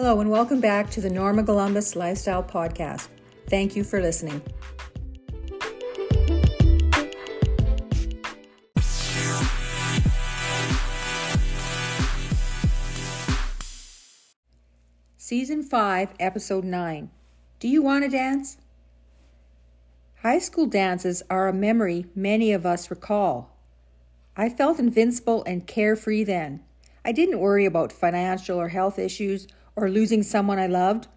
Hello, and welcome back to the Norma Columbus Lifestyle Podcast. Thank you for listening. Season 5, Episode 9 Do You Want to Dance? High school dances are a memory many of us recall. I felt invincible and carefree then. I didn't worry about financial or health issues or losing someone I loved.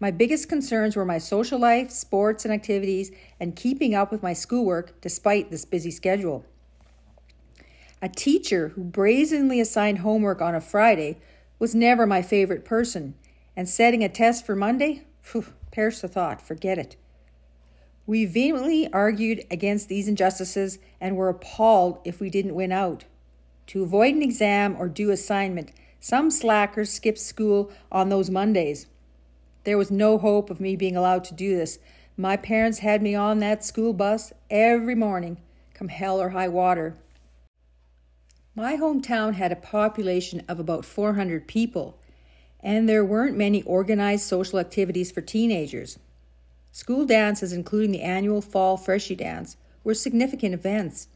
My biggest concerns were my social life, sports and activities, and keeping up with my schoolwork despite this busy schedule. A teacher who brazenly assigned homework on a Friday was never my favorite person, and setting a test for Monday? Phew, perish the thought, forget it. We vehemently argued against these injustices and were appalled if we didn't win out. To avoid an exam or due assignment, some slackers skipped school on those Mondays. There was no hope of me being allowed to do this. My parents had me on that school bus every morning, come hell or high water. My hometown had a population of about 400 people, and there weren't many organized social activities for teenagers. School dances, including the annual Fall Freshie Dance, were significant events.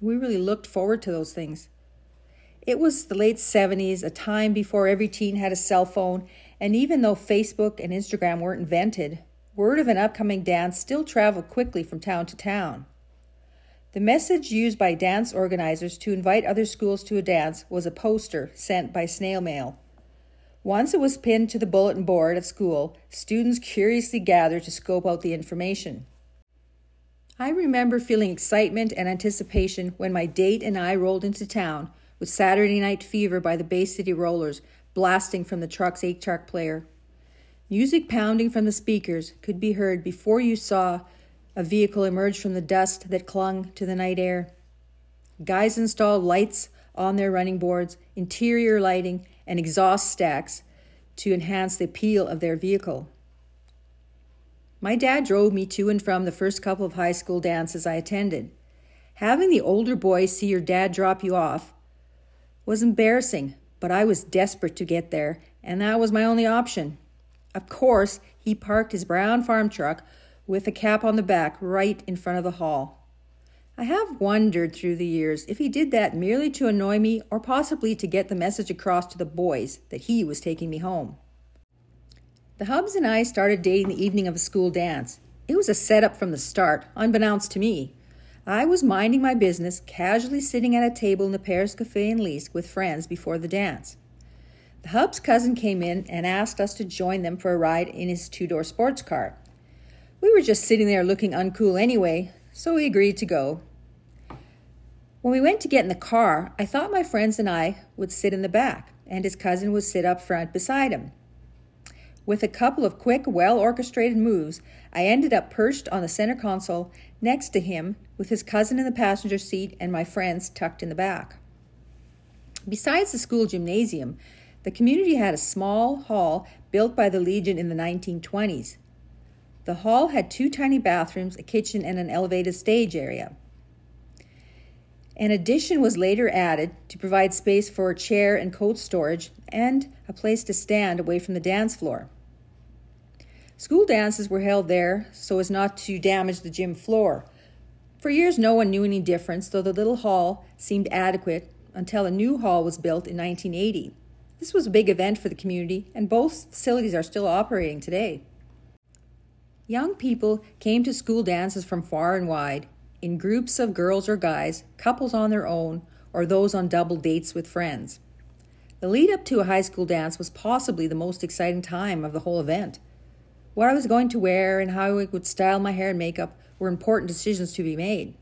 We really looked forward to those things. It was the late 70s, a time before every teen had a cell phone, and even though Facebook and Instagram weren't invented, word of an upcoming dance still traveled quickly from town to town. The message used by dance organizers to invite other schools to a dance was a poster sent by snail mail. Once it was pinned to the bulletin board at school, students curiously gathered to scope out the information. I remember feeling excitement and anticipation when my date and I rolled into town with Saturday Night Fever by the Bay City Rollers blasting from the truck's 8 track player. Music pounding from the speakers could be heard before you saw a vehicle emerge from the dust that clung to the night air. Guys installed lights on their running boards, interior lighting, and exhaust stacks to enhance the appeal of their vehicle. My dad drove me to and from the first couple of high school dances I attended. Having the older boys see your dad drop you off was embarrassing, but I was desperate to get there, and that was my only option. Of course, he parked his brown farm truck with a cap on the back right in front of the hall. I have wondered through the years if he did that merely to annoy me or possibly to get the message across to the boys that he was taking me home. The Hubs and I started dating the evening of a school dance. It was a setup from the start, unbeknownst to me. I was minding my business, casually sitting at a table in the Paris Cafe in Leask with friends before the dance. The Hub's cousin came in and asked us to join them for a ride in his two door sports car. We were just sitting there looking uncool anyway, so we agreed to go. When we went to get in the car, I thought my friends and I would sit in the back, and his cousin would sit up front beside him. With a couple of quick, well orchestrated moves, I ended up perched on the center console next to him, with his cousin in the passenger seat and my friends tucked in the back. Besides the school gymnasium, the community had a small hall built by the Legion in the 1920s. The hall had two tiny bathrooms, a kitchen, and an elevated stage area. An addition was later added to provide space for a chair and coat storage and a place to stand away from the dance floor. School dances were held there so as not to damage the gym floor. For years, no one knew any difference, though the little hall seemed adequate until a new hall was built in 1980. This was a big event for the community, and both facilities are still operating today. Young people came to school dances from far and wide, in groups of girls or guys, couples on their own, or those on double dates with friends. The lead up to a high school dance was possibly the most exciting time of the whole event. What I was going to wear and how I would style my hair and makeup were important decisions to be made.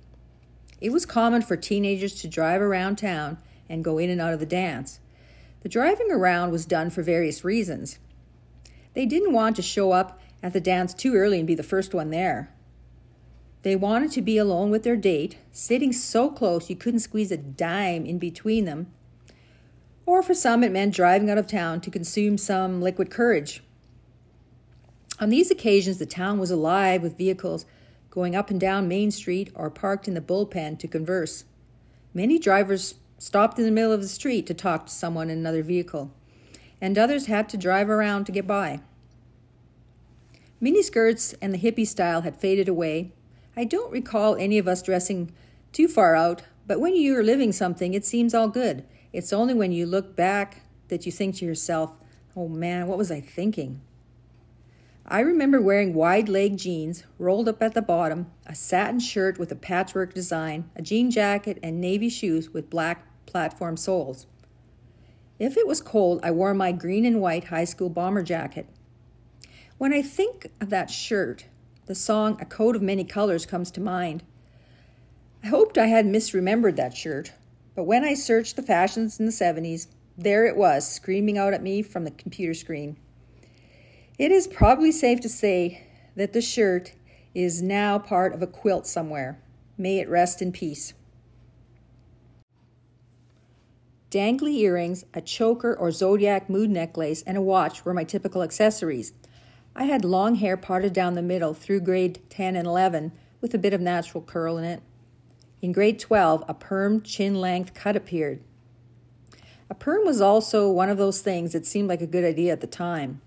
It was common for teenagers to drive around town and go in and out of the dance. The driving around was done for various reasons. They didn't want to show up at the dance too early and be the first one there. They wanted to be alone with their date, sitting so close you couldn't squeeze a dime in between them. Or for some, it meant driving out of town to consume some liquid courage. On these occasions, the town was alive with vehicles going up and down Main Street or parked in the bullpen to converse. Many drivers stopped in the middle of the street to talk to someone in another vehicle. and others had to drive around to get by. Miniskirts and the hippie style had faded away. I don't recall any of us dressing too far out, but when you are living something, it seems all good. It's only when you look back that you think to yourself, oh man, what was I thinking? I remember wearing wide leg jeans, rolled up at the bottom, a satin shirt with a patchwork design, a jean jacket, and navy shoes with black platform soles. If it was cold, I wore my green and white high school bomber jacket. When I think of that shirt, the song A Coat of Many Colors comes to mind. I hoped I had misremembered that shirt, but when I searched the fashions in the 70s, there it was, screaming out at me from the computer screen. It is probably safe to say that the shirt is now part of a quilt somewhere. May it rest in peace. Dangly earrings, a choker or zodiac mood necklace, and a watch were my typical accessories. I had long hair parted down the middle through grade 10 and 11 with a bit of natural curl in it. In grade 12, a perm chin length cut appeared. A perm was also one of those things that seemed like a good idea at the time.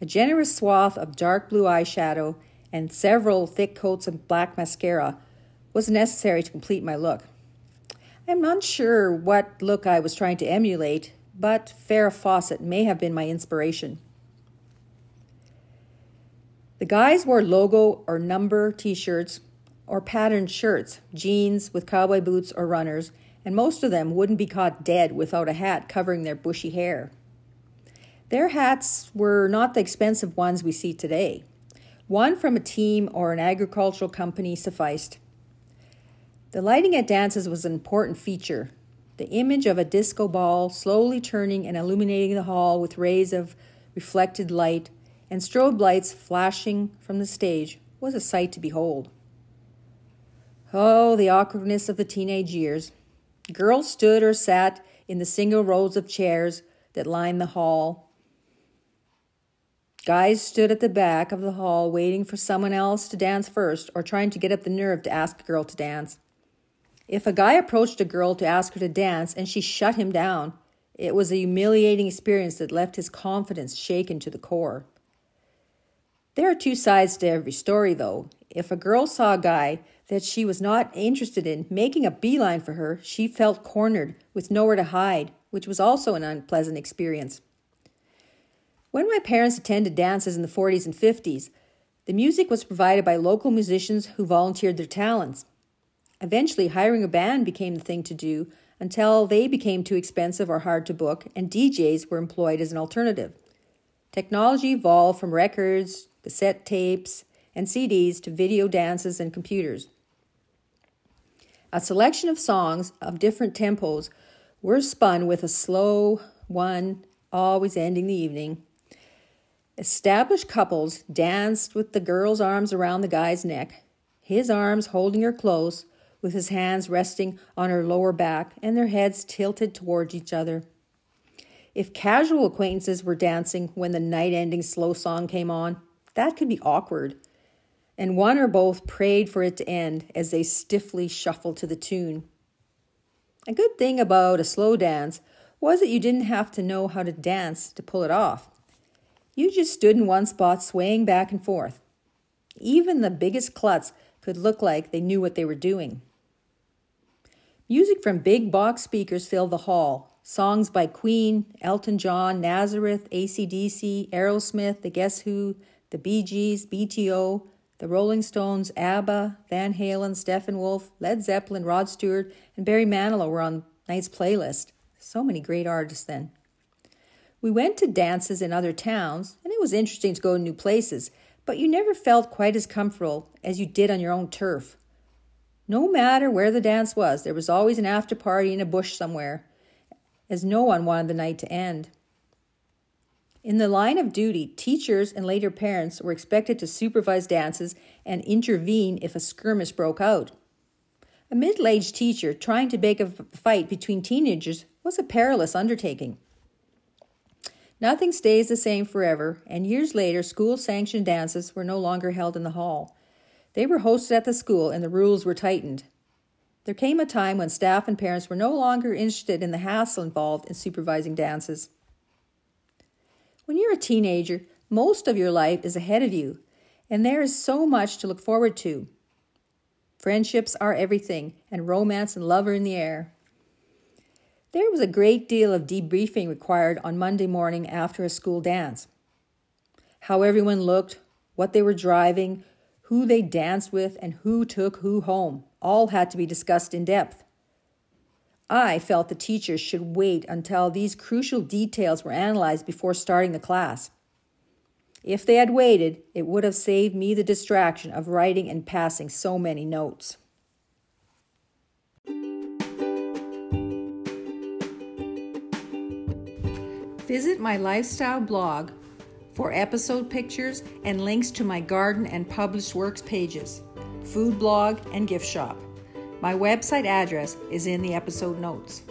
A generous swath of dark blue eyeshadow and several thick coats of black mascara was necessary to complete my look. I'm not sure what look I was trying to emulate, but Farrah Fawcett may have been my inspiration. The guys wore logo or number t shirts or patterned shirts, jeans with cowboy boots or runners, and most of them wouldn't be caught dead without a hat covering their bushy hair. Their hats were not the expensive ones we see today. One from a team or an agricultural company sufficed. The lighting at dances was an important feature. The image of a disco ball slowly turning and illuminating the hall with rays of reflected light and strobe lights flashing from the stage was a sight to behold. Oh, the awkwardness of the teenage years. Girls stood or sat in the single rows of chairs that lined the hall, Guys stood at the back of the hall waiting for someone else to dance first or trying to get up the nerve to ask a girl to dance. If a guy approached a girl to ask her to dance and she shut him down, it was a humiliating experience that left his confidence shaken to the core. There are two sides to every story, though. If a girl saw a guy that she was not interested in making a beeline for her, she felt cornered with nowhere to hide, which was also an unpleasant experience. When my parents attended dances in the 40s and 50s, the music was provided by local musicians who volunteered their talents. Eventually, hiring a band became the thing to do until they became too expensive or hard to book, and DJs were employed as an alternative. Technology evolved from records, cassette tapes, and CDs to video dances and computers. A selection of songs of different tempos were spun with a slow one, always ending the evening, Established couples danced with the girl's arms around the guy's neck, his arms holding her close, with his hands resting on her lower back and their heads tilted towards each other. If casual acquaintances were dancing when the night ending slow song came on, that could be awkward, and one or both prayed for it to end as they stiffly shuffled to the tune. A good thing about a slow dance was that you didn't have to know how to dance to pull it off. You just stood in one spot, swaying back and forth. Even the biggest klutz could look like they knew what they were doing. Music from big box speakers filled the hall. Songs by Queen, Elton John, Nazareth, ACDC, Aerosmith, The Guess Who, The Bee Gees, BTO, The Rolling Stones, ABBA, Van Halen, Steppenwolf, Led Zeppelin, Rod Stewart, and Barry Manilow were on night's playlist. So many great artists then. We went to dances in other towns, and it was interesting to go to new places, but you never felt quite as comfortable as you did on your own turf. No matter where the dance was, there was always an after party in a bush somewhere, as no one wanted the night to end. In the line of duty, teachers and later parents were expected to supervise dances and intervene if a skirmish broke out. A middle aged teacher trying to make a fight between teenagers was a perilous undertaking. Nothing stays the same forever, and years later, school sanctioned dances were no longer held in the hall. They were hosted at the school, and the rules were tightened. There came a time when staff and parents were no longer interested in the hassle involved in supervising dances. When you're a teenager, most of your life is ahead of you, and there is so much to look forward to. Friendships are everything, and romance and love are in the air. There was a great deal of debriefing required on Monday morning after a school dance. How everyone looked, what they were driving, who they danced with, and who took who home all had to be discussed in depth. I felt the teachers should wait until these crucial details were analyzed before starting the class. If they had waited, it would have saved me the distraction of writing and passing so many notes. Visit my lifestyle blog for episode pictures and links to my garden and published works pages, food blog, and gift shop. My website address is in the episode notes.